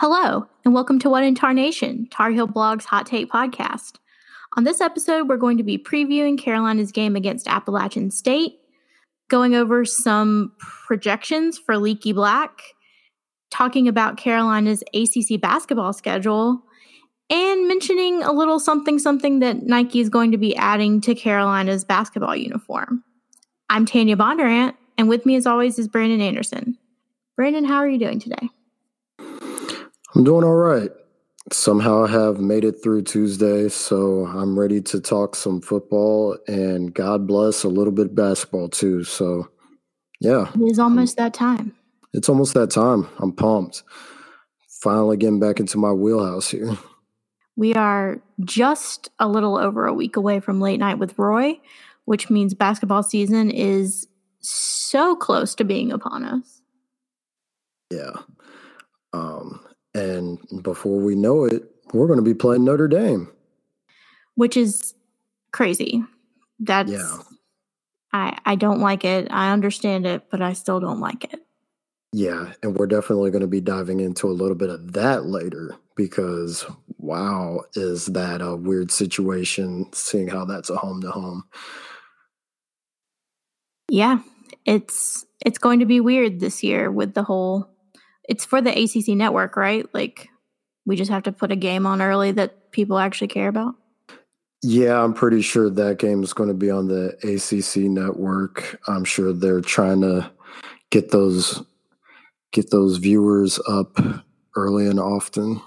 Hello, and welcome to What in Tarnation, Tar Heel Blog's Hot Take Podcast. On this episode, we're going to be previewing Carolina's game against Appalachian State, going over some projections for Leaky Black, talking about Carolina's ACC basketball schedule, and mentioning a little something something that Nike is going to be adding to Carolina's basketball uniform. I'm Tanya Bondurant, and with me as always is Brandon Anderson. Brandon, how are you doing today? I'm doing all right. Somehow I have made it through Tuesday, so I'm ready to talk some football and God bless a little bit of basketball too. So, yeah. It is almost that time. It's almost that time. I'm pumped. Finally getting back into my wheelhouse here. We are just a little over a week away from late night with Roy, which means basketball season is so close to being upon us. Yeah. Um, and before we know it, we're going to be playing Notre Dame, which is crazy. That's yeah. I I don't like it. I understand it, but I still don't like it. Yeah, and we're definitely going to be diving into a little bit of that later because wow, is that a weird situation seeing how that's a home to home. Yeah, it's it's going to be weird this year with the whole it's for the ACC network, right? Like we just have to put a game on early that people actually care about. Yeah, I'm pretty sure that game is going to be on the ACC network. I'm sure they're trying to get those get those viewers up early and often.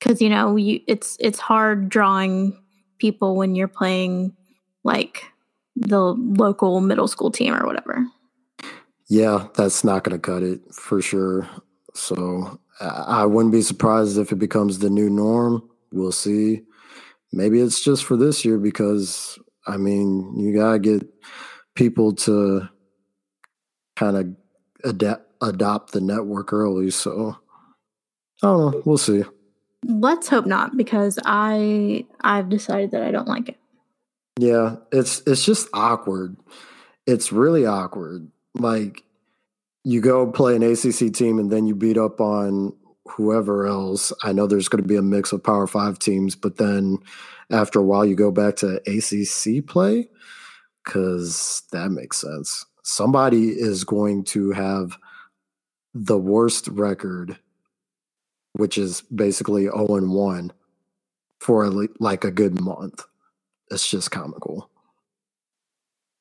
Cuz you know, you, it's it's hard drawing people when you're playing like the local middle school team or whatever. Yeah, that's not going to cut it for sure. So I wouldn't be surprised if it becomes the new norm. We'll see. Maybe it's just for this year because I mean, you got to get people to kind of adapt adopt the network early. So I don't know. We'll see. Let's hope not because I I've decided that I don't like it. Yeah, it's it's just awkward. It's really awkward like you go play an ACC team and then you beat up on whoever else. I know there's going to be a mix of Power Five teams, but then after a while you go back to ACC play because that makes sense. Somebody is going to have the worst record, which is basically 0 and 1 for like a good month. It's just comical.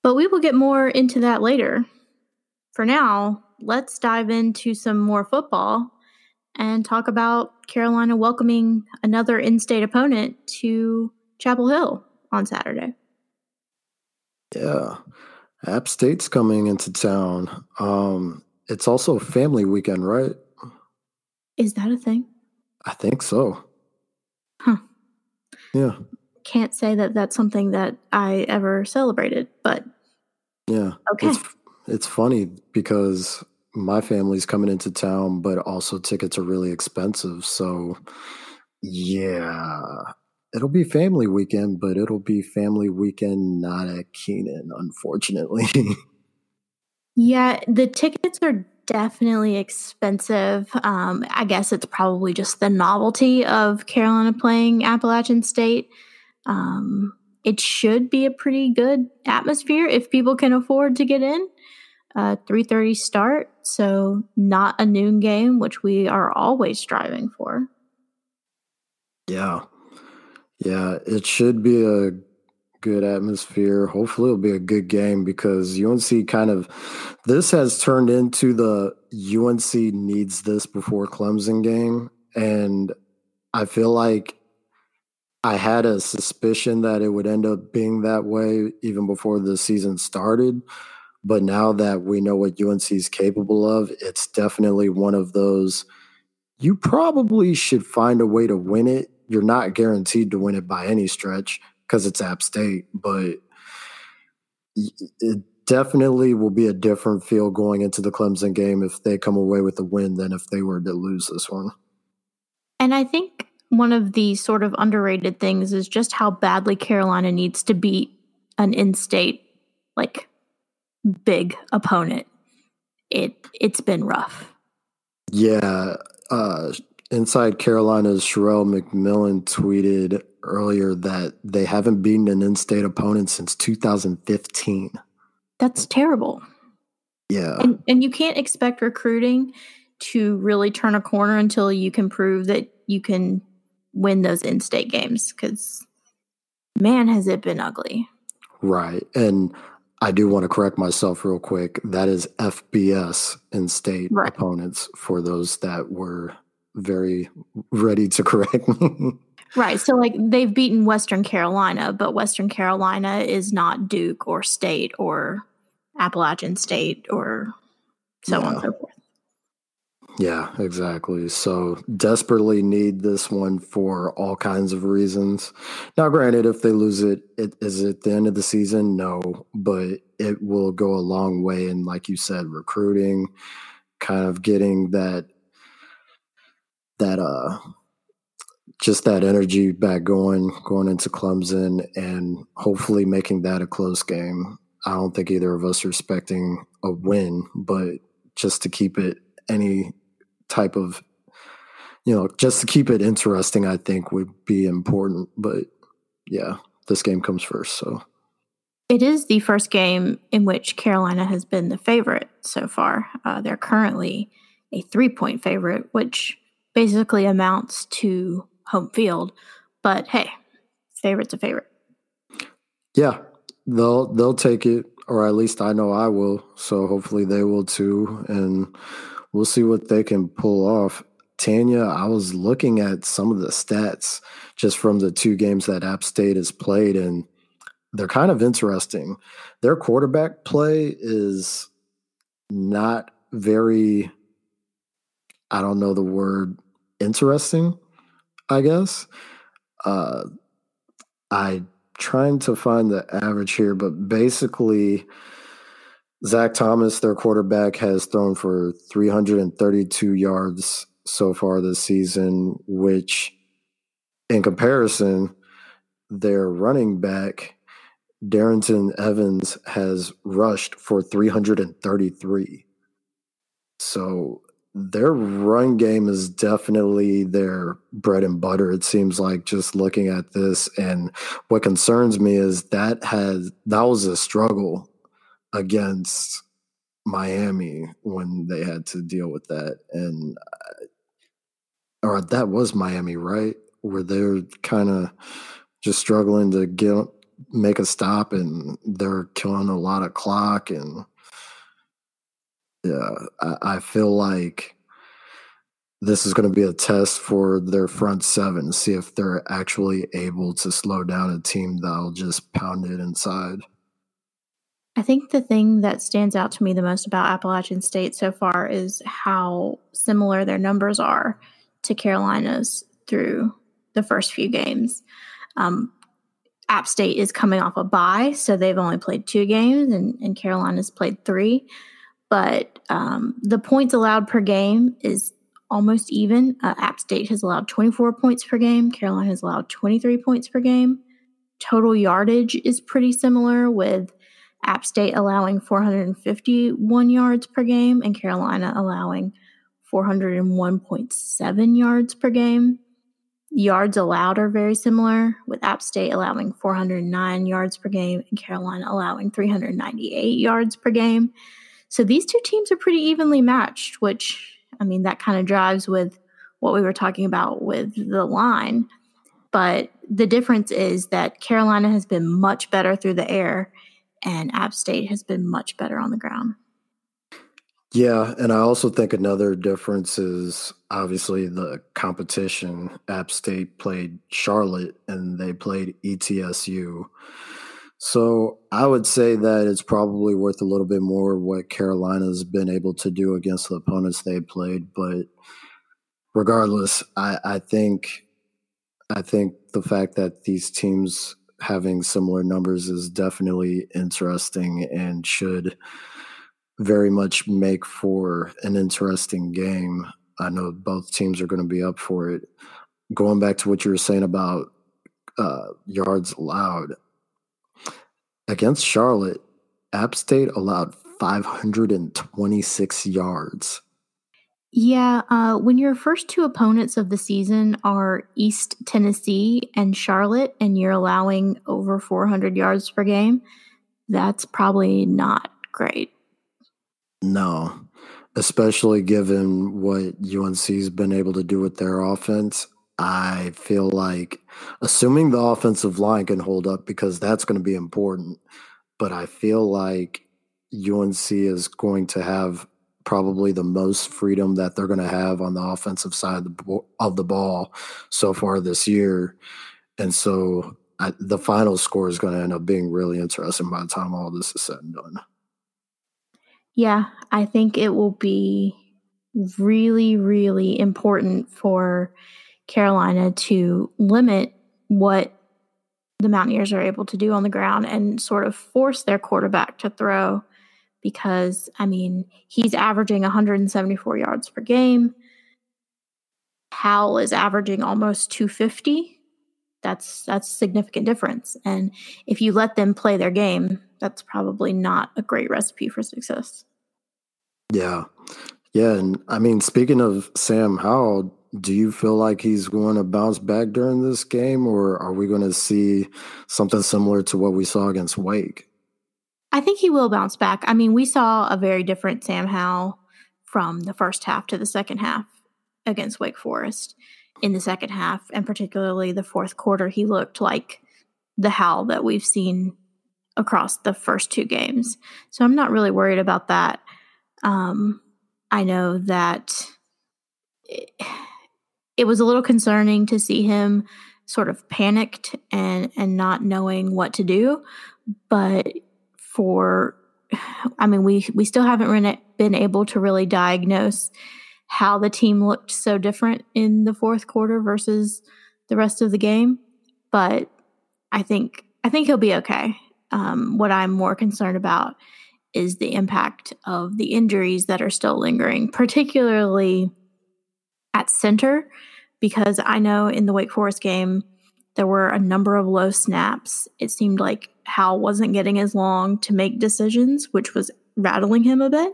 But we will get more into that later for now, let's dive into some more football and talk about Carolina welcoming another in state opponent to Chapel Hill on Saturday. Yeah. App State's coming into town. Um, it's also family weekend, right? Is that a thing? I think so. Huh. Yeah. Can't say that that's something that I ever celebrated, but yeah. Okay. It's, it's funny because my family's coming into town, but also tickets are really expensive. So, yeah, it'll be family weekend, but it'll be family weekend not at Kenan, unfortunately. yeah, the tickets are definitely expensive. Um, I guess it's probably just the novelty of Carolina playing Appalachian State. Um, it should be a pretty good atmosphere if people can afford to get in uh, 3.30 start so not a noon game which we are always striving for. Yeah. Yeah it should be a good atmosphere. Hopefully it'll be a good game because unc kind of this has turned into the unc needs this before clemson game. And i feel like I had a suspicion that it would end up being that way even before the season started. But now that we know what UNC is capable of, it's definitely one of those. You probably should find a way to win it. You're not guaranteed to win it by any stretch because it's App State, but it definitely will be a different feel going into the Clemson game if they come away with a win than if they were to lose this one. And I think one of the sort of underrated things is just how badly Carolina needs to beat an in-state like big opponent, it it's been rough. Yeah, uh, Inside Carolina's Sherrell McMillan tweeted earlier that they haven't beaten an in-state opponent since 2015. That's terrible. Yeah. And, and you can't expect recruiting to really turn a corner until you can prove that you can win those in-state games because man has it been ugly right and i do want to correct myself real quick that is fbs in-state right. opponents for those that were very ready to correct me right so like they've beaten western carolina but western carolina is not duke or state or appalachian state or so yeah. on and so forth yeah, exactly. So desperately need this one for all kinds of reasons. Now, granted, if they lose it, it is it the end of the season? No, but it will go a long way in, like you said, recruiting, kind of getting that that uh just that energy back going, going into Clemson, and hopefully making that a close game. I don't think either of us are expecting a win, but just to keep it any type of you know just to keep it interesting i think would be important but yeah this game comes first so. It is the first game in which carolina has been the favorite so far. Uh, they're currently a three point favorite which basically amounts to home field but hey favorite's a favorite. Yeah they'll they'll take it or at least i know i will so hopefully they will too and we'll see what they can pull off. Tanya, I was looking at some of the stats just from the two games that App State has played, and they're kind of interesting. Their quarterback play is not very, I don't know the word, interesting, I guess. Uh, I trying to find the average here, but basically Zach Thomas, their quarterback, has thrown for 332 yards so far this season, which in comparison, their running back, Darrynton Evans, has rushed for 333. So their run game is definitely their bread and butter. It seems like just looking at this. And what concerns me is that has that was a struggle against Miami when they had to deal with that, and uh, or that was Miami, right? Where they're kind of just struggling to get make a stop, and they're killing a lot of clock, and yeah, I, I feel like this is going to be a test for their front seven, see if they're actually able to slow down a team that'll just pound it inside. I think the thing that stands out to me the most about Appalachian State so far is how similar their numbers are to Carolina's through the first few games. Um, App State is coming off a bye, so they've only played two games, and, and Carolina's played three. But um, the points allowed per game is almost even. Uh, App State has allowed 24 points per game, Carolina has allowed 23 points per game. Total yardage is pretty similar, with App State allowing 451 yards per game and Carolina allowing 401.7 yards per game. Yards allowed are very similar, with App State allowing 409 yards per game and Carolina allowing 398 yards per game. So these two teams are pretty evenly matched, which, I mean, that kind of drives with what we were talking about with the line. But the difference is that Carolina has been much better through the air and App State has been much better on the ground. Yeah, and I also think another difference is obviously the competition. App State played Charlotte and they played ETSU. So I would say that it's probably worth a little bit more what Carolina's been able to do against the opponents they played. But regardless, I, I think I think the fact that these teams having similar numbers is definitely interesting and should very much make for an interesting game. I know both teams are going to be up for it. Going back to what you were saying about uh, yards allowed against Charlotte, App State allowed 526 yards. Yeah, uh, when your first two opponents of the season are East Tennessee and Charlotte, and you're allowing over 400 yards per game, that's probably not great. No, especially given what UNC's been able to do with their offense. I feel like, assuming the offensive line can hold up, because that's going to be important, but I feel like UNC is going to have probably the most freedom that they're going to have on the offensive side of the, ball so far this year. And so I, the final score is going to end up being really interesting by the time all this is said and done. Yeah, I think it will be really, really important for Carolina to limit what the Mountaineers are able to do on the ground and sort of force their quarterback to throw because, I mean, he's averaging 174 yards per game. Howell is averaging almost 250. That's that's significant difference. And if you let them play their game, that's probably not a great recipe for success. Yeah. Yeah, and I mean, speaking of Sam Howell, do you feel like he's going to bounce back during this game, or are we going to see something similar to what we saw against Wake? I think he will bounce back. I mean, we saw a very different Sam Howell from the first half to the second half against Wake Forest. In the second half, and particularly the fourth quarter, he looked like the Howell that we've seen across the first two games. So I'm not really worried about that. Um, I know that. It, it was a little concerning to see him sort of panicked and and not knowing what to do but for i mean we we still haven't been able to really diagnose how the team looked so different in the fourth quarter versus the rest of the game. But i think i think he'll be okay. Um, what i'm more concerned about is the impact of the injuries that are still lingering particularly at center because I know in the Wake Forest game, there were a number of low snaps. It seemed like Howell wasn't getting as long to make decisions, which was rattling him a bit.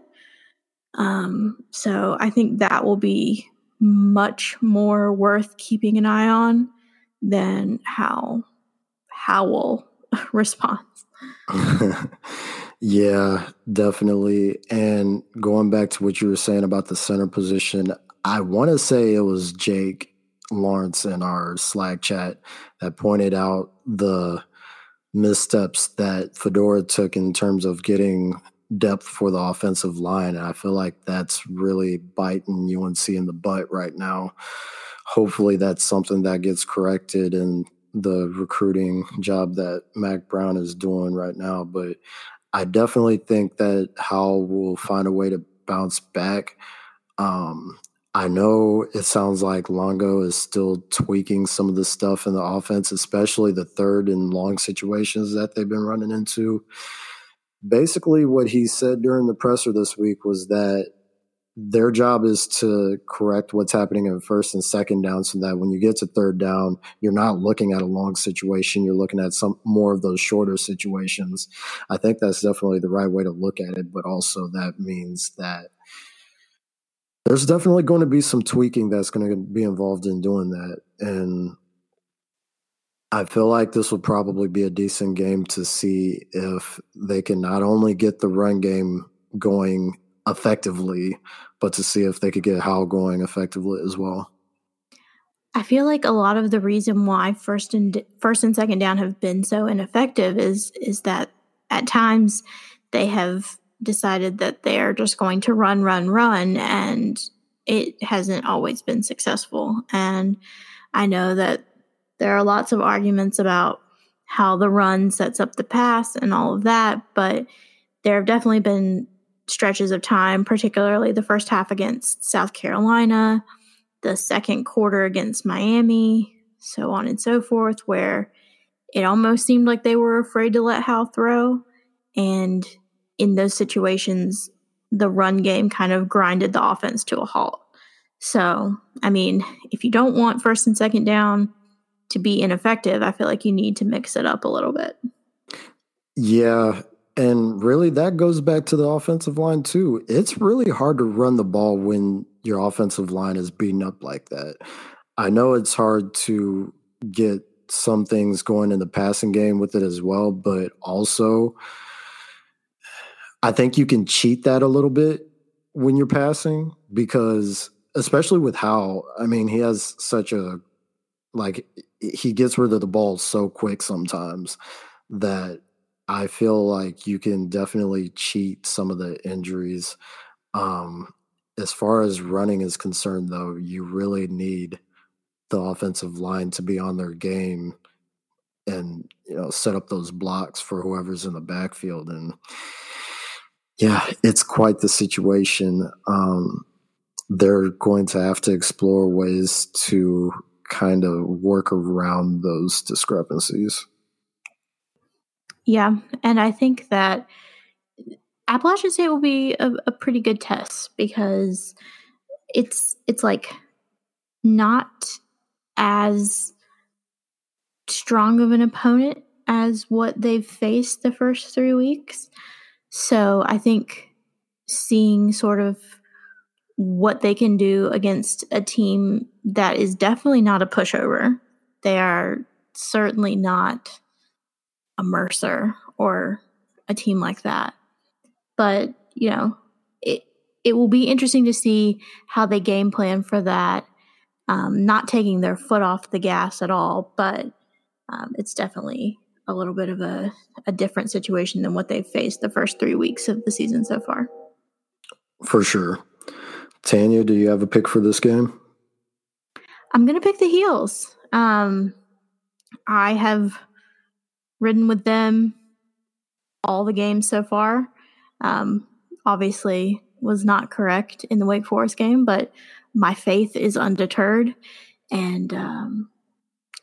Um, so I think that will be much more worth keeping an eye on than how Howell responds. yeah, definitely. And going back to what you were saying about the center position, I want to say it was Jake Lawrence in our Slack chat that pointed out the missteps that Fedora took in terms of getting depth for the offensive line. And I feel like that's really biting UNC in the butt right now. Hopefully, that's something that gets corrected in the recruiting job that Mack Brown is doing right now. But I definitely think that Howell will find a way to bounce back. Um, I know it sounds like Longo is still tweaking some of the stuff in the offense, especially the third and long situations that they've been running into. Basically, what he said during the presser this week was that their job is to correct what's happening in first and second down so that when you get to third down, you're not looking at a long situation, you're looking at some more of those shorter situations. I think that's definitely the right way to look at it, but also that means that there's definitely going to be some tweaking that's going to be involved in doing that. And I feel like this will probably be a decent game to see if they can not only get the run game going effectively, but to see if they could get Howell going effectively as well. I feel like a lot of the reason why first and first and second down have been so ineffective is is that at times they have decided that they're just going to run, run, run, and it hasn't always been successful. And I know that there are lots of arguments about how the run sets up the pass and all of that, but there have definitely been stretches of time, particularly the first half against South Carolina, the second quarter against Miami, so on and so forth, where it almost seemed like they were afraid to let Howell throw. And in those situations, the run game kind of grinded the offense to a halt. So, I mean, if you don't want first and second down to be ineffective, I feel like you need to mix it up a little bit. Yeah. And really, that goes back to the offensive line, too. It's really hard to run the ball when your offensive line is beaten up like that. I know it's hard to get some things going in the passing game with it as well, but also I think you can cheat that a little bit when you're passing because especially with how I mean he has such a like he gets rid of the ball so quick sometimes that I feel like you can definitely cheat some of the injuries. Um, as far as running is concerned, though, you really need the offensive line to be on their game and you know set up those blocks for whoever's in the backfield and yeah it's quite the situation um, they're going to have to explore ways to kind of work around those discrepancies yeah and i think that appalachian state will be a, a pretty good test because it's it's like not as strong of an opponent as what they've faced the first three weeks. So I think seeing sort of what they can do against a team that is definitely not a pushover. They are certainly not a Mercer or a team like that. But, you know, it it will be interesting to see how they game plan for that um, not taking their foot off the gas at all, but um, it's definitely a little bit of a, a different situation than what they've faced the first three weeks of the season so far. For sure. Tanya, do you have a pick for this game? I'm going to pick the heels. Um, I have ridden with them all the games so far. Um, obviously, was not correct in the Wake Forest game, but my faith is undeterred, and um,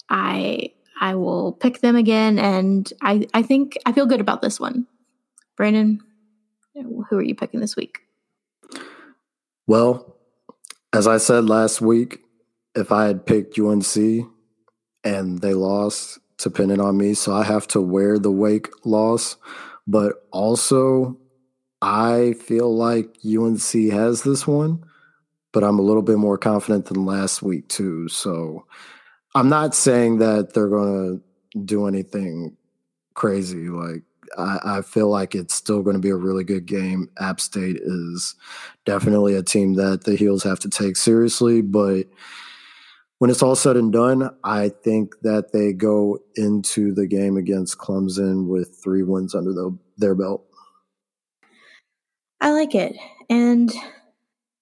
I I will pick them again. And I I think I feel good about this one. Brandon, who are you picking this week? Well, as I said last week, if I had picked UNC and they lost, depending on me, so I have to wear the Wake loss. But also, I feel like UNC has this one but I'm a little bit more confident than last week too. So I'm not saying that they're going to do anything crazy. Like I, I feel like it's still going to be a really good game. App State is definitely a team that the Heels have to take seriously, but when it's all said and done, I think that they go into the game against Clemson with three wins under the, their belt. I like it. And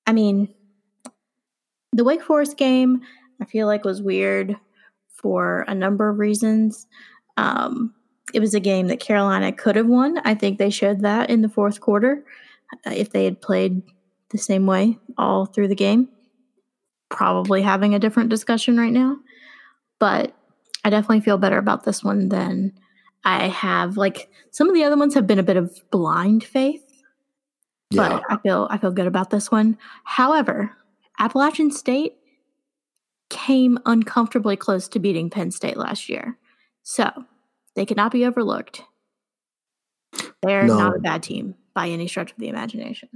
I mean, the Wake Forest game, I feel like it was weird for a number of reasons. Um, it was a game that Carolina could have won. I think they showed that in the fourth quarter uh, if they had played the same way all through the game. Probably having a different discussion right now. But I definitely feel better about this one than I have. Like some of the other ones have been a bit of blind faith. Yeah. But I feel I feel good about this one. However, Appalachian State came uncomfortably close to beating Penn State last year. So they cannot be overlooked. They're no. not a bad team by any stretch of the imagination.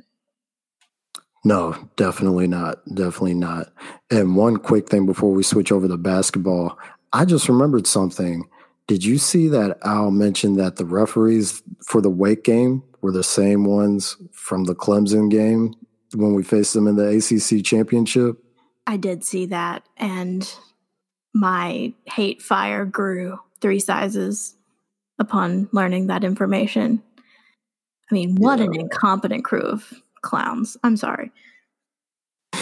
No, definitely not. Definitely not. And one quick thing before we switch over to basketball, I just remembered something. Did you see that Al mentioned that the referees for the Wake game were the same ones from the Clemson game when we faced them in the ACC championship. I did see that, and my hate fire grew three sizes upon learning that information. I mean, what yeah. an incompetent crew of clowns. I'm sorry.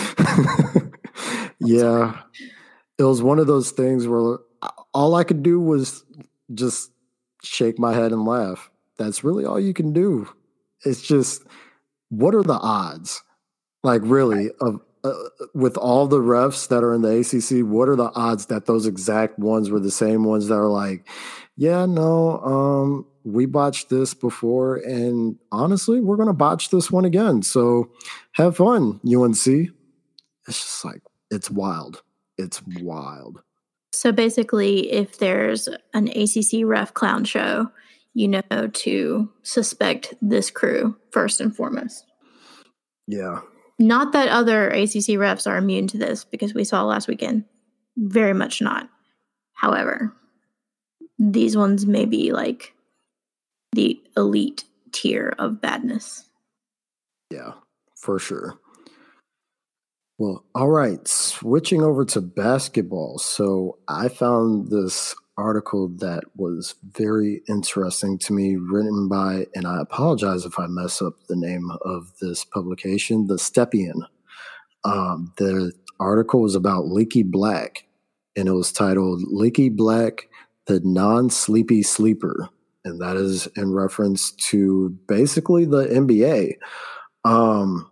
yeah. It was one of those things where all I could do was just shake my head and laugh. That's really all you can do. It's just, what are the odds? Like really, of uh, with all the refs that are in the ACC, what are the odds that those exact ones were the same ones that are like, yeah, no, um, we botched this before, and honestly, we're gonna botch this one again. So have fun, UNC. It's just like it's wild. It's wild. So basically, if there's an ACC ref clown show, you know to suspect this crew first and foremost. Yeah, Not that other ACC refs are immune to this because we saw last weekend. Very much not. However, these ones may be like the elite tier of badness. Yeah, for sure. Well, all right, switching over to basketball. So I found this article that was very interesting to me, written by, and I apologize if I mess up the name of this publication, The Stepien. Um, the article was about Leaky Black, and it was titled Leaky Black, the Non Sleepy Sleeper. And that is in reference to basically the NBA. Um,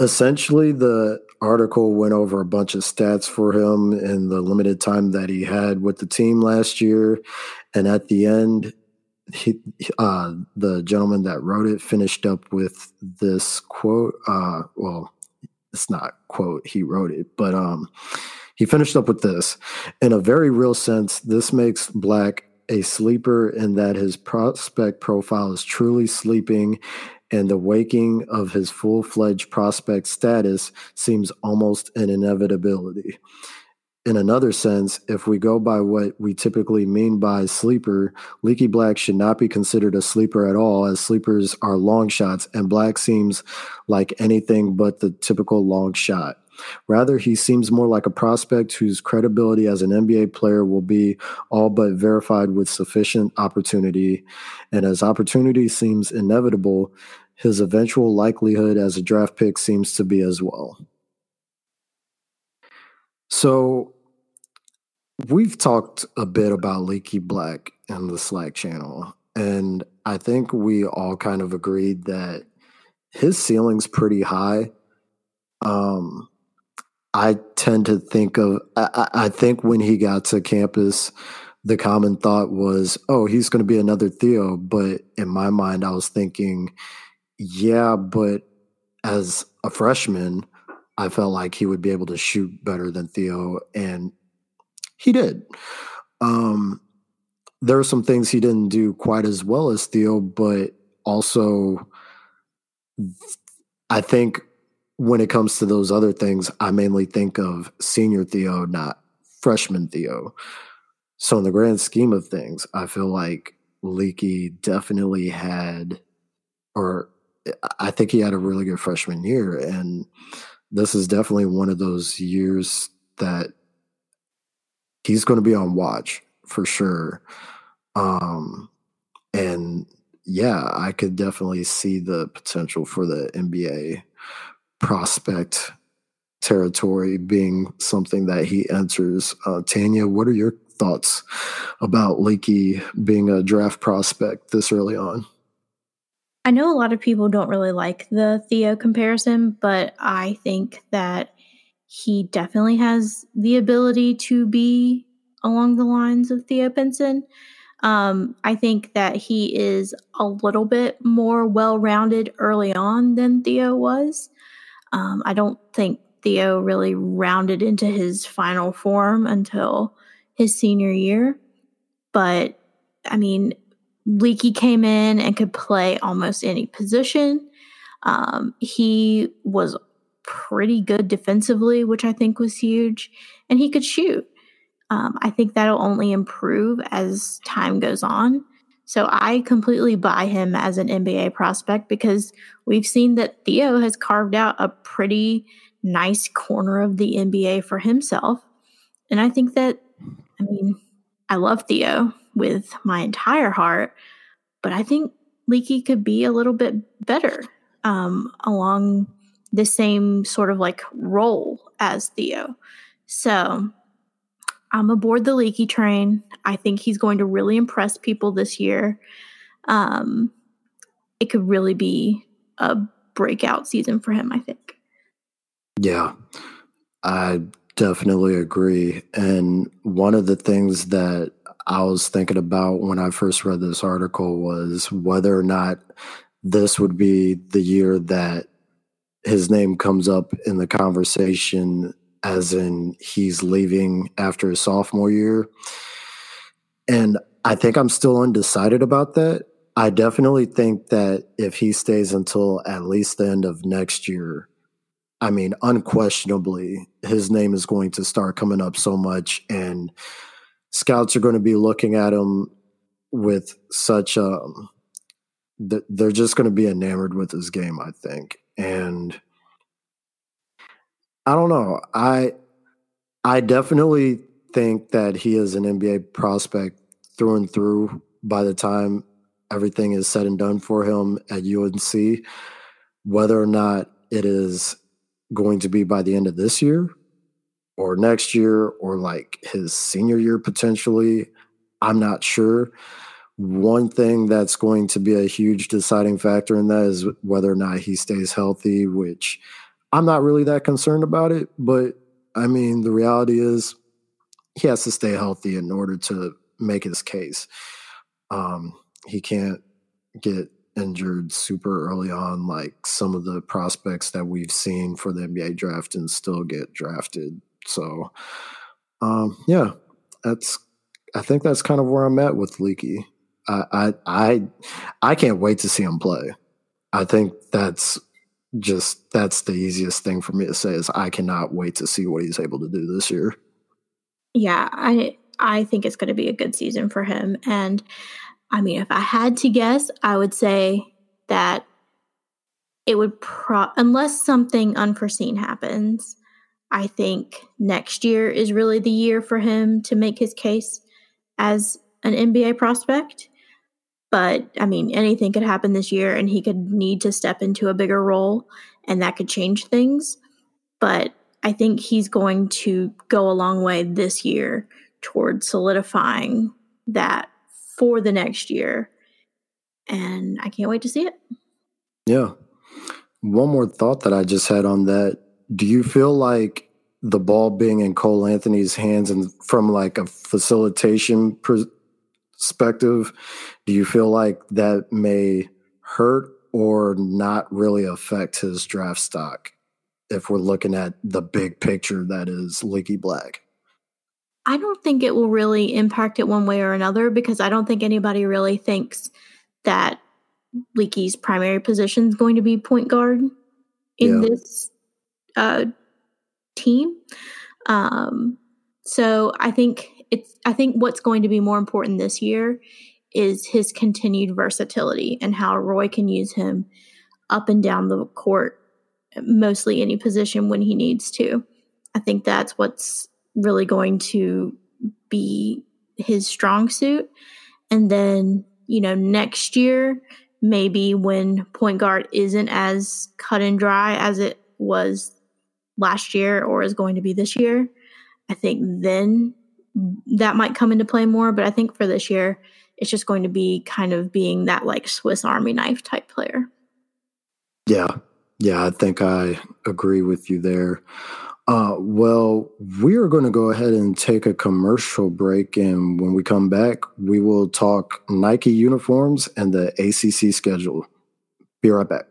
essentially, the article went over a bunch of stats for him in the limited time that he had with the team last year. And at the end, he, uh, the gentleman that wrote it finished up with this quote. Uh, well, it's not quote, he wrote it, but um, he finished up with this. In a very real sense, this makes Black a sleeper in that his prospect profile is truly sleeping and the waking of his full fledged prospect status seems almost an inevitability. In another sense, if we go by what we typically mean by sleeper, Leaky Black should not be considered a sleeper at all, as sleepers are long shots, and Black seems like anything but the typical long shot. Rather, he seems more like a prospect whose credibility as an NBA player will be all but verified with sufficient opportunity. And as opportunity seems inevitable, his eventual likelihood as a draft pick seems to be as well. So, we've talked a bit about Leaky Black in the Slack channel, and I think we all kind of agreed that his ceiling's pretty high. Um, I tend to think of, I, I think when he got to campus, the common thought was, oh, he's going to be another Theo. But in my mind, I was thinking, yeah, but as a freshman, I felt like he would be able to shoot better than Theo, and he did. Um, there are some things he didn't do quite as well as Theo, but also, I think when it comes to those other things, I mainly think of senior Theo, not freshman Theo. So, in the grand scheme of things, I feel like Leaky definitely had, or I think he had a really good freshman year. And this is definitely one of those years that he's going to be on watch for sure. Um, and yeah, I could definitely see the potential for the NBA prospect territory being something that he enters. Uh, Tanya, what are your thoughts about Leaky being a draft prospect this early on? I know a lot of people don't really like the Theo comparison, but I think that he definitely has the ability to be along the lines of Theo Pinson. Um, I think that he is a little bit more well rounded early on than Theo was. Um, I don't think Theo really rounded into his final form until his senior year. But I mean, Leaky came in and could play almost any position. Um, he was pretty good defensively, which I think was huge, and he could shoot. Um, I think that'll only improve as time goes on. So I completely buy him as an NBA prospect because we've seen that Theo has carved out a pretty nice corner of the NBA for himself. And I think that, I mean, I love Theo with my entire heart, but I think Leaky could be a little bit better um, along the same sort of like role as Theo. So I'm aboard the leaky train. I think he's going to really impress people this year. Um, it could really be a breakout season for him, I think. Yeah, I definitely agree. And one of the things that I was thinking about when I first read this article was whether or not this would be the year that his name comes up in the conversation as in he's leaving after his sophomore year. And I think I'm still undecided about that I definitely think that if he stays until at least the end of next year, I mean, unquestionably, his name is going to start coming up so much, and scouts are going to be looking at him with such a. Um, they're just going to be enamored with his game, I think, and I don't know. I I definitely think that he is an NBA prospect through and through by the time everything is said and done for him at UNC. Whether or not it is going to be by the end of this year or next year or like his senior year potentially, I'm not sure. One thing that's going to be a huge deciding factor in that is whether or not he stays healthy, which I'm not really that concerned about it. But I mean, the reality is he has to stay healthy in order to make his case. Um, he can't get injured super early on, like some of the prospects that we've seen for the NBA draft and still get drafted. So, um, yeah, that's. I think that's kind of where I'm at with Leaky. I, I, I, I can't wait to see him play. I think that's just that's the easiest thing for me to say is I cannot wait to see what he's able to do this year. Yeah, I I think it's going to be a good season for him and I mean, if I had to guess, I would say that it would pro unless something unforeseen happens. I think next year is really the year for him to make his case as an NBA prospect. But I mean, anything could happen this year and he could need to step into a bigger role and that could change things. But I think he's going to go a long way this year towards solidifying that for the next year. And I can't wait to see it. Yeah. One more thought that I just had on that. Do you feel like the ball being in Cole Anthony's hands and from like a facilitation perspective, do you feel like that may hurt or not really affect his draft stock if we're looking at the big picture that is Leaky Black? I don't think it will really impact it one way or another because I don't think anybody really thinks that Leaky's primary position is going to be point guard in yeah. this uh, team. Um, so I think it's I think what's going to be more important this year is his continued versatility and how Roy can use him up and down the court, mostly any position when he needs to. I think that's what's really going to be his strong suit. And then, you know, next year, maybe when point guard isn't as cut and dry as it was last year or is going to be this year, I think then that might come into play more. But I think for this year, it's just going to be kind of being that like Swiss Army knife type player. Yeah. Yeah. I think I agree with you there. Uh, well, we are going to go ahead and take a commercial break. And when we come back, we will talk Nike uniforms and the ACC schedule. Be right back.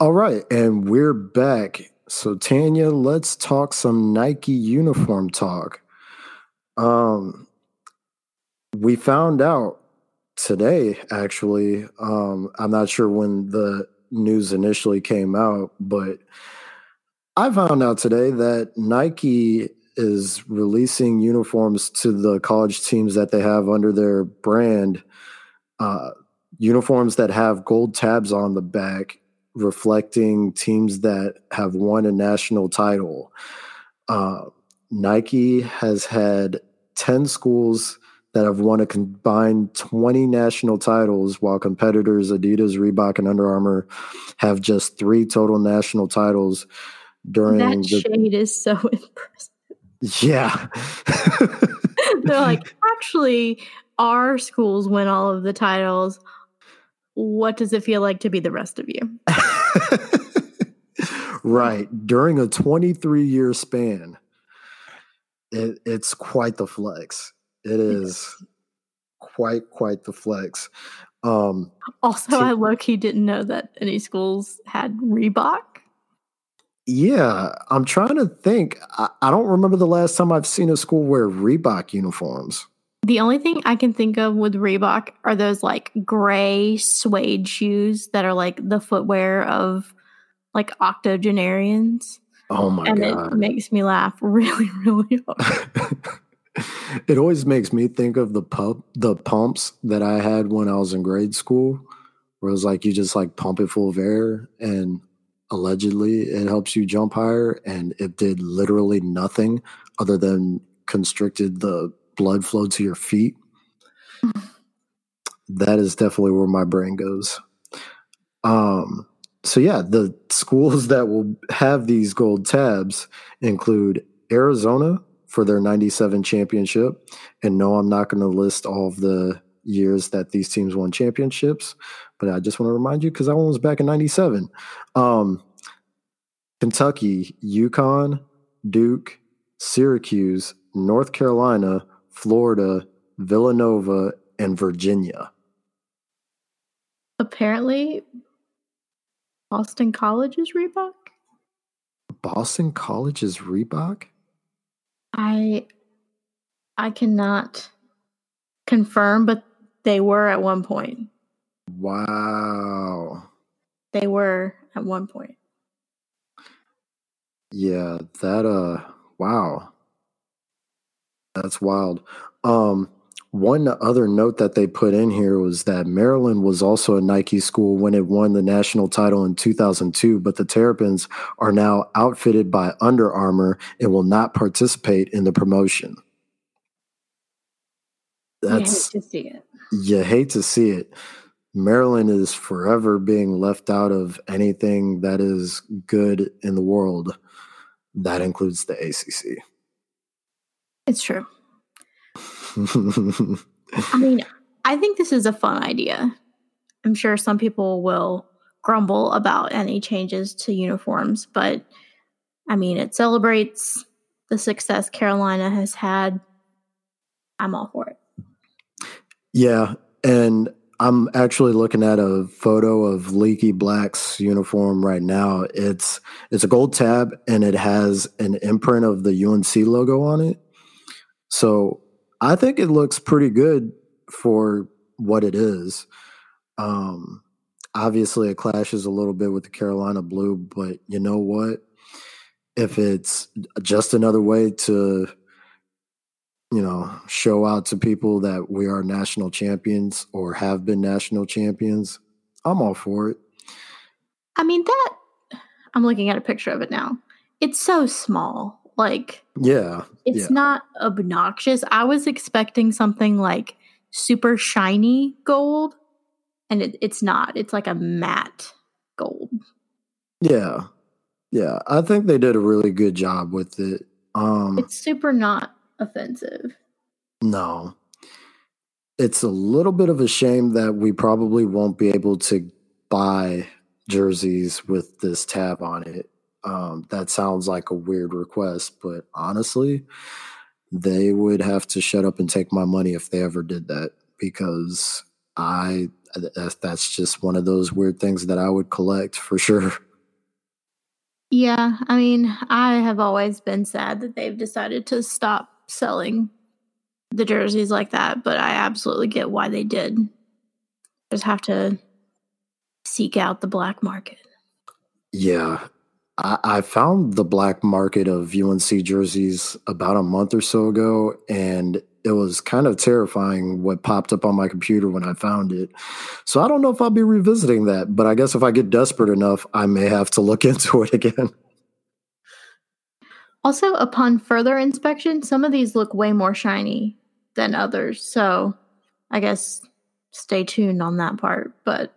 All right. And we're back. So, Tanya, let's talk some Nike uniform talk. Um, we found out today actually um, i'm not sure when the news initially came out but i found out today that nike is releasing uniforms to the college teams that they have under their brand uh, uniforms that have gold tabs on the back reflecting teams that have won a national title uh, nike has had 10 schools that have won a combined 20 national titles, while competitors Adidas, Reebok, and Under Armour have just three total national titles during that the, shade is so impressive. Yeah. They're like, actually, our schools win all of the titles. What does it feel like to be the rest of you? right. During a 23 year span, it, it's quite the flex. It is quite quite the flex. Um, also, to, I low key didn't know that any schools had Reebok. Yeah, I'm trying to think. I, I don't remember the last time I've seen a school wear Reebok uniforms. The only thing I can think of with Reebok are those like gray suede shoes that are like the footwear of like octogenarians. Oh my god. and god. it makes me laugh really, really hard. it always makes me think of the pump the pumps that I had when I was in grade school, where it was like you just like pump it full of air and allegedly it helps you jump higher and it did literally nothing other than constricted the blood flow to your feet. that is definitely where my brain goes. Um so yeah, the schools that will have these gold tabs include Arizona for their 97 championship. And no, I'm not going to list all of the years that these teams won championships, but I just want to remind you because that one was back in 97. Um, Kentucky, UConn, Duke, Syracuse, North Carolina, Florida, Villanova, and Virginia. Apparently, Boston College is Reebok. Boston College is Reebok? I I cannot confirm, but they were at one point. Wow. They were at one point. Yeah, that uh wow. That's wild. Um one other note that they put in here was that Maryland was also a Nike school when it won the national title in 2002, but the Terrapins are now outfitted by Under Armour and will not participate in the promotion. That's you hate to see it. You hate to see it. Maryland is forever being left out of anything that is good in the world. That includes the ACC. It's true. I mean, I think this is a fun idea. I'm sure some people will grumble about any changes to uniforms, but I mean, it celebrates the success Carolina has had. I'm all for it. Yeah. And I'm actually looking at a photo of Leaky Black's uniform right now. It's it's a gold tab and it has an imprint of the UNC logo on it. So I think it looks pretty good for what it is. Um, obviously, it clashes a little bit with the Carolina blue, but you know what? If it's just another way to, you know, show out to people that we are national champions or have been national champions, I'm all for it. I mean, that, I'm looking at a picture of it now. It's so small. Like, yeah, it's yeah. not obnoxious. I was expecting something like super shiny gold, and it, it's not. It's like a matte gold. Yeah, yeah. I think they did a really good job with it. Um, it's super not offensive. No, it's a little bit of a shame that we probably won't be able to buy jerseys with this tab on it um, that sounds like a weird request, but honestly, they would have to shut up and take my money if they ever did that because I that's just one of those weird things that I would collect for sure. Yeah, I mean, I have always been sad that they've decided to stop selling the jerseys like that, but I absolutely get why they did. Just have to seek out the black market. Yeah, I, I found the black market of UNC jerseys about a month or so ago, and it was kind of terrifying what popped up on my computer when I found it. So I don't know if I'll be revisiting that, but I guess if I get desperate enough, I may have to look into it again. Also, upon further inspection, some of these look way more shiny than others. So I guess stay tuned on that part, but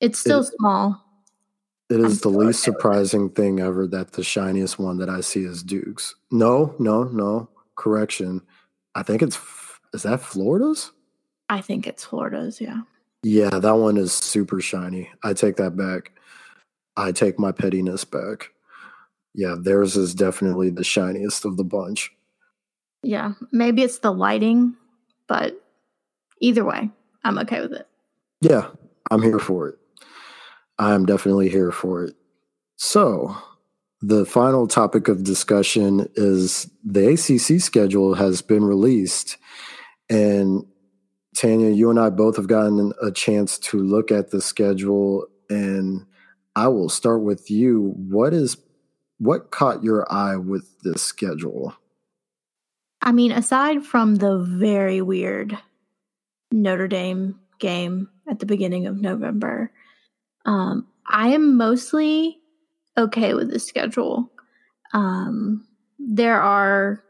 it's still it, small. It is I'm the least surprising thing ever that the shiniest one that I see is Duke's. No, no, no. Correction. I think it's is that Florida's? I think it's Florida's, yeah. Yeah, that one is super shiny. I take that back. I take my pettiness back. Yeah, theirs is definitely the shiniest of the bunch. Yeah, maybe it's the lighting, but either way, I'm okay with it. Yeah, I'm here for it. I'm definitely here for it. So the final topic of discussion is the ACC schedule has been released. And Tanya, you and I both have gotten a chance to look at the schedule. And I will start with you. What is what caught your eye with this schedule? I mean, aside from the very weird Notre Dame game at the beginning of November, um, I am mostly okay with the schedule. Um, there are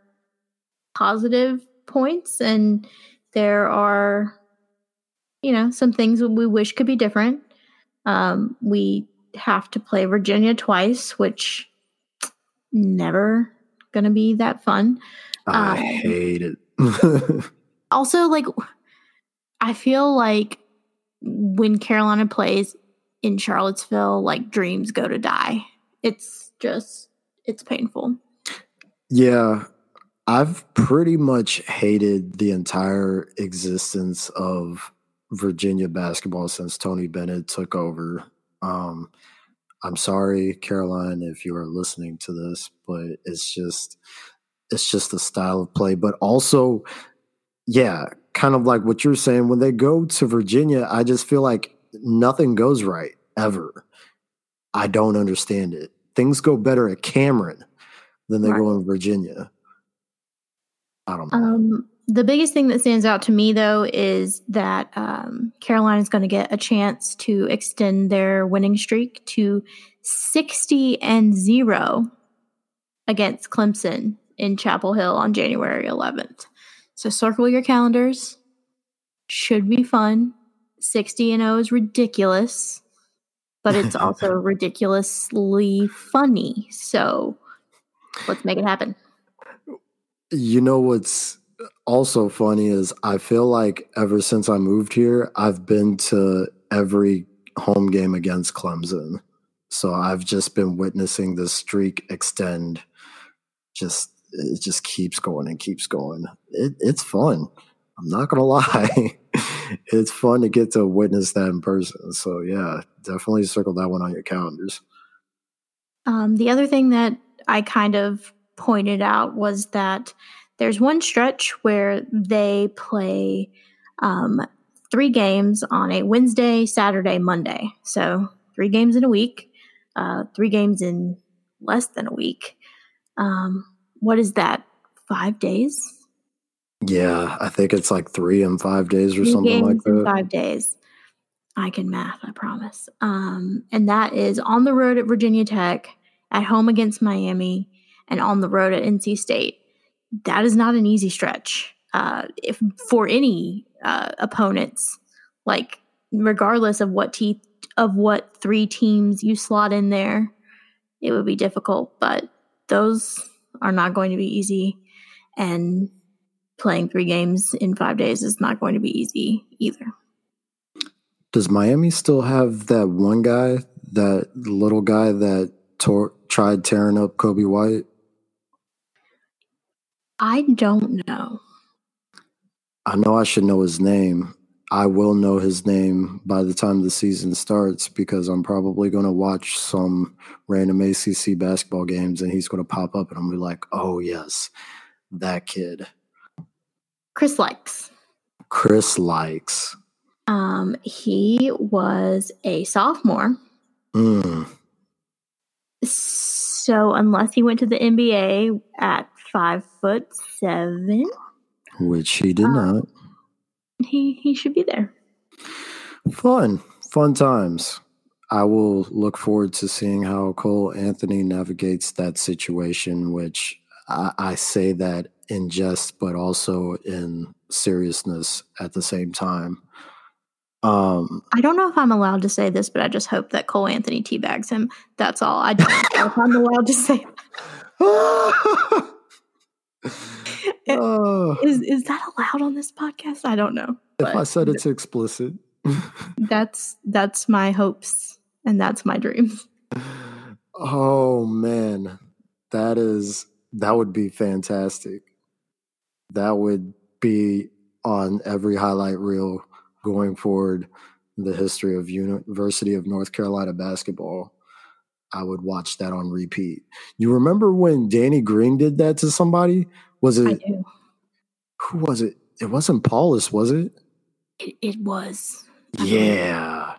positive points and there are, you know, some things we wish could be different. Um, we have to play Virginia twice, which never going to be that fun. I um, hate it. also, like, I feel like when Carolina plays in Charlottesville, like dreams go to die. It's just, it's painful. Yeah. I've pretty much hated the entire existence of Virginia basketball since Tony Bennett took over. Um, I'm sorry, Caroline, if you are listening to this, but it's just it's just the style of play. But also, yeah, kind of like what you're saying, when they go to Virginia, I just feel like nothing goes right ever. I don't understand it. Things go better at Cameron than they right. go in Virginia. I don't know. Um, the biggest thing that stands out to me, though, is that um, Carolina is going to get a chance to extend their winning streak to 60 and 0 against Clemson in Chapel Hill on January 11th. So circle your calendars. Should be fun. 60 and 0 is ridiculous, but it's also ridiculously funny. So let's make it happen. You know what's also funny is I feel like ever since I moved here, I've been to every home game against Clemson. So I've just been witnessing this streak extend. Just it just keeps going and keeps going. It, it's fun. I'm not gonna lie. It's fun to get to witness that in person. So yeah, definitely circle that one on your calendars. Um, the other thing that I kind of pointed out was that there's one stretch where they play um, three games on a Wednesday, Saturday, Monday. So three games in a week, uh, three games in less than a week. Um, what is that? Five days? Yeah, I think it's like three and five days or three something like that. five days. I can math, I promise. Um, and that is on the road at Virginia Tech, at home against Miami, and on the road at NC State that is not an easy stretch uh, if for any uh, opponents. Like regardless of what te- of what three teams you slot in there, it would be difficult. But those are not going to be easy, and playing three games in five days is not going to be easy either. Does Miami still have that one guy, that little guy that tore, tried tearing up Coby White? I don't know. I know I should know his name. I will know his name by the time the season starts because I'm probably going to watch some random ACC basketball games and he's going to pop up and I'm going to be like, oh, yes, that kid. Chris Lykes. Chris Lykes. Um, he was a sophomore. Mm. So unless he went to the NBA at five foot seven. Which he did um, not. He he should be there. Fun. Fun times. I will look forward to seeing how Cole Anthony navigates that situation, which I, I say that in jest, but also in seriousness at the same time. Um, I don't know if I'm allowed to say this, but I just hope that Cole Anthony teabags him. That's all. I don't know if I'm allowed to say. oh. Is is that allowed on this podcast? I don't know. If I said it's explicit. that's that's my hopes and that's my dreams. Oh man. That is that would be fantastic. That would be on every highlight reel going forward the history of University of North Carolina basketball. I would watch that on repeat. You remember when Danny Green did that to somebody? Was it who was it? It wasn't Paulus, was it? It, it was. Yeah.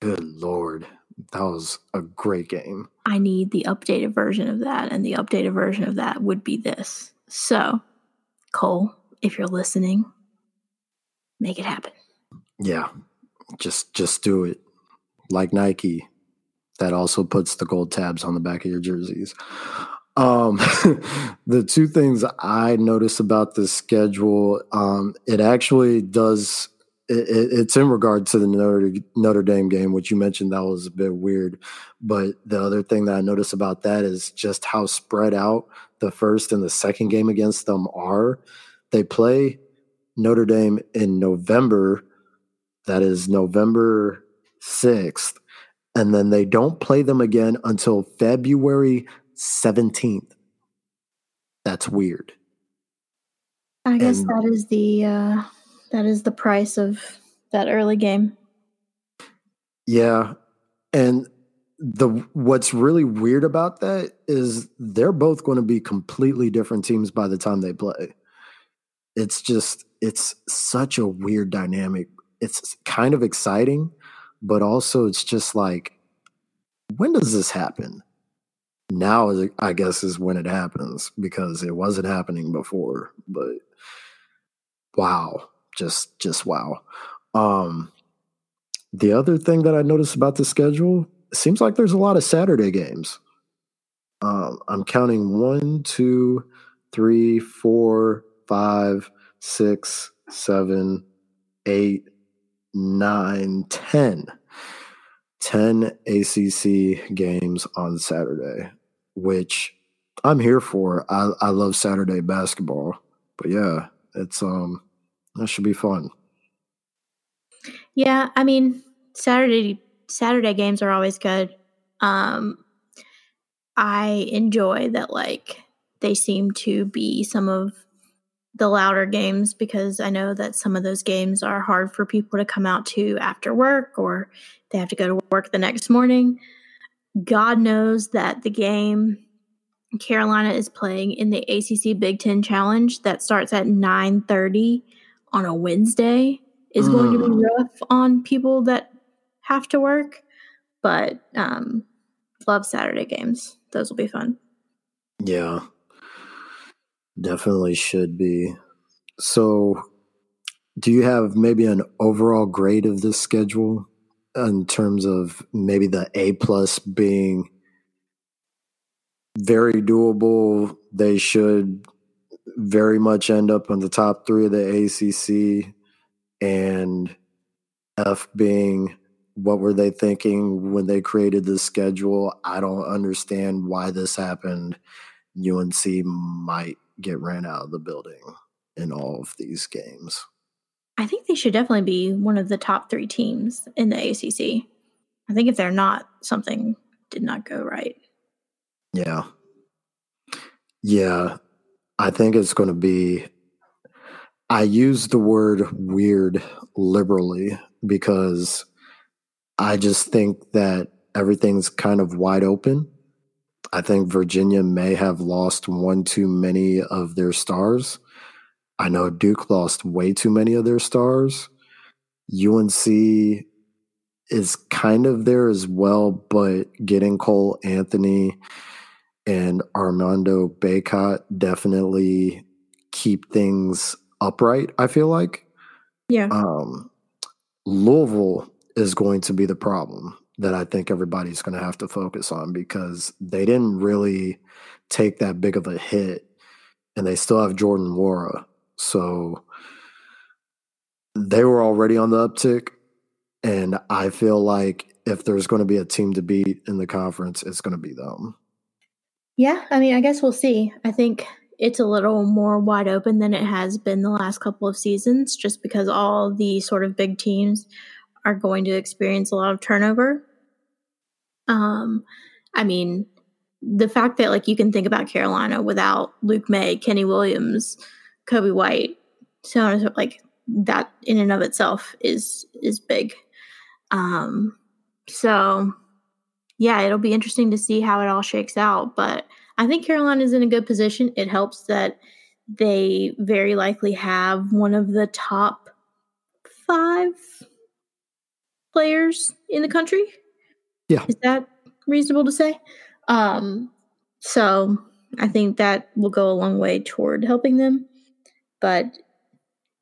Good lord. That was a great game. I need the updated version of that, and the updated version of that would be this. So, Cole, if you're listening, make it happen. Yeah. Just just do it. Like Nike. That also puts the gold tabs on the back of your jerseys. Um, the two things I notice about the schedule, um, it actually does. It, it's in regard to the Notre, Notre Dame game, which you mentioned that was a bit weird. But the other thing that I notice about that is just how spread out the first and the second game against them are. They play Notre Dame in November. That is November 6th. And then they don't play them again until February 17th. That's weird. I guess and, that is the uh that is the price of that early game. Yeah. And the what's really weird about that is they're both going to be completely different teams by the time they play. It's just it's such a weird dynamic. It's kind of exciting, but also it's just like when does this happen? now i guess is when it happens because it wasn't happening before but wow just just wow um the other thing that i noticed about the schedule seems like there's a lot of saturday games um i'm counting one two three four five six seven eight nine ten 10 ACC games on Saturday, which I'm here for. I, I love Saturday basketball. But yeah, it's um that should be fun. Yeah, I mean, Saturday Saturday games are always good. Um I enjoy that like they seem to be some of the louder games because I know that some of those games are hard for people to come out to after work or they have to go to work the next morning. God knows that the game Carolina is playing in the ACC Big Ten Challenge that starts at 9:30 on a Wednesday is mm. going to be mm. rough on people that have to work. But um, love Saturday games; those will be fun. Yeah, Definitely should be. So, do you have maybe an overall grade of this schedule in terms of maybe the A plus being very doable? They should very much end up on the top three of the ACC, and F being what were they thinking when they created this schedule? I don't understand why this happened. UNC might get ran out of the building in all of these games. I think they should definitely be one of the top three teams in the ACC. I think if they're not, something did not go right. Yeah. Yeah. I think it's going to be. I use the word weird liberally because I just think that everything's kind of wide open I think Virginia may have lost one too many of their stars. I know Duke lost way too many of their stars. UNC is kind of there as well, but getting Cole Anthony and Armando Bacot definitely keep things upright, I feel like. Yeah. Um, Louisville is going to be the problem that I think everybody's going to have to focus on because they didn't really take that big of a hit and they still have Jordan Nwora. So they were already on the uptick. And I feel like if there's going to be a team to beat in the conference, it's going to be them. Yeah. I mean, I guess we'll see. I think it's a little more wide open than it has been the last couple of seasons just because all the sort of big teams are going to experience a lot of turnover. Um, I mean, the fact that like you can think about Carolina without Luke Maye, Kenny Williams, Coby White, so like that in and of itself is is big. Um, so yeah, it'll be interesting to see how it all shakes out. But I think Carolina is in a good position. It helps that they very likely have one of the top five players in the country. Yeah. Is that reasonable to say? Um, so I think that will go a long way toward helping them. But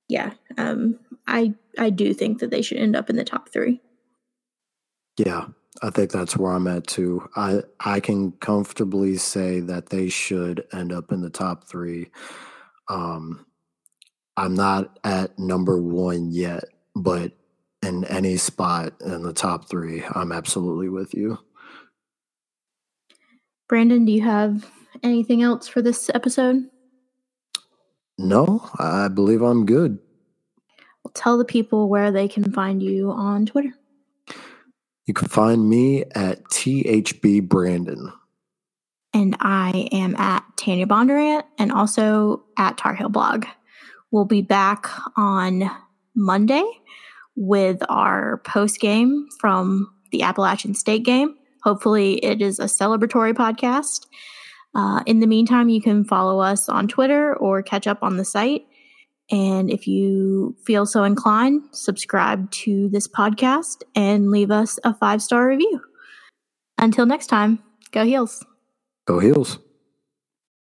yeah, um, I I do think that they should end up in the top three. Yeah, I think that's where I'm at too. I I can comfortably say that they should end up in the top three. Um, I'm not at number one yet, but in any spot in the top three, I'm absolutely with you. Brandon, do you have anything else for this episode? No, I believe I'm good. Well, tell the people where they can find you on Twitter. You can find me at THB Brandon. And I am at Tanya Bondurant and also at Tar Heel Blog. We'll be back on Monday with our post game from the Appalachian State game. Hopefully, it is a celebratory podcast. Uh, in the meantime, you can follow us on Twitter or catch up on the site. And if you feel so inclined, subscribe to this podcast and leave us a five star review. Until next time, go Heels. Go Heels.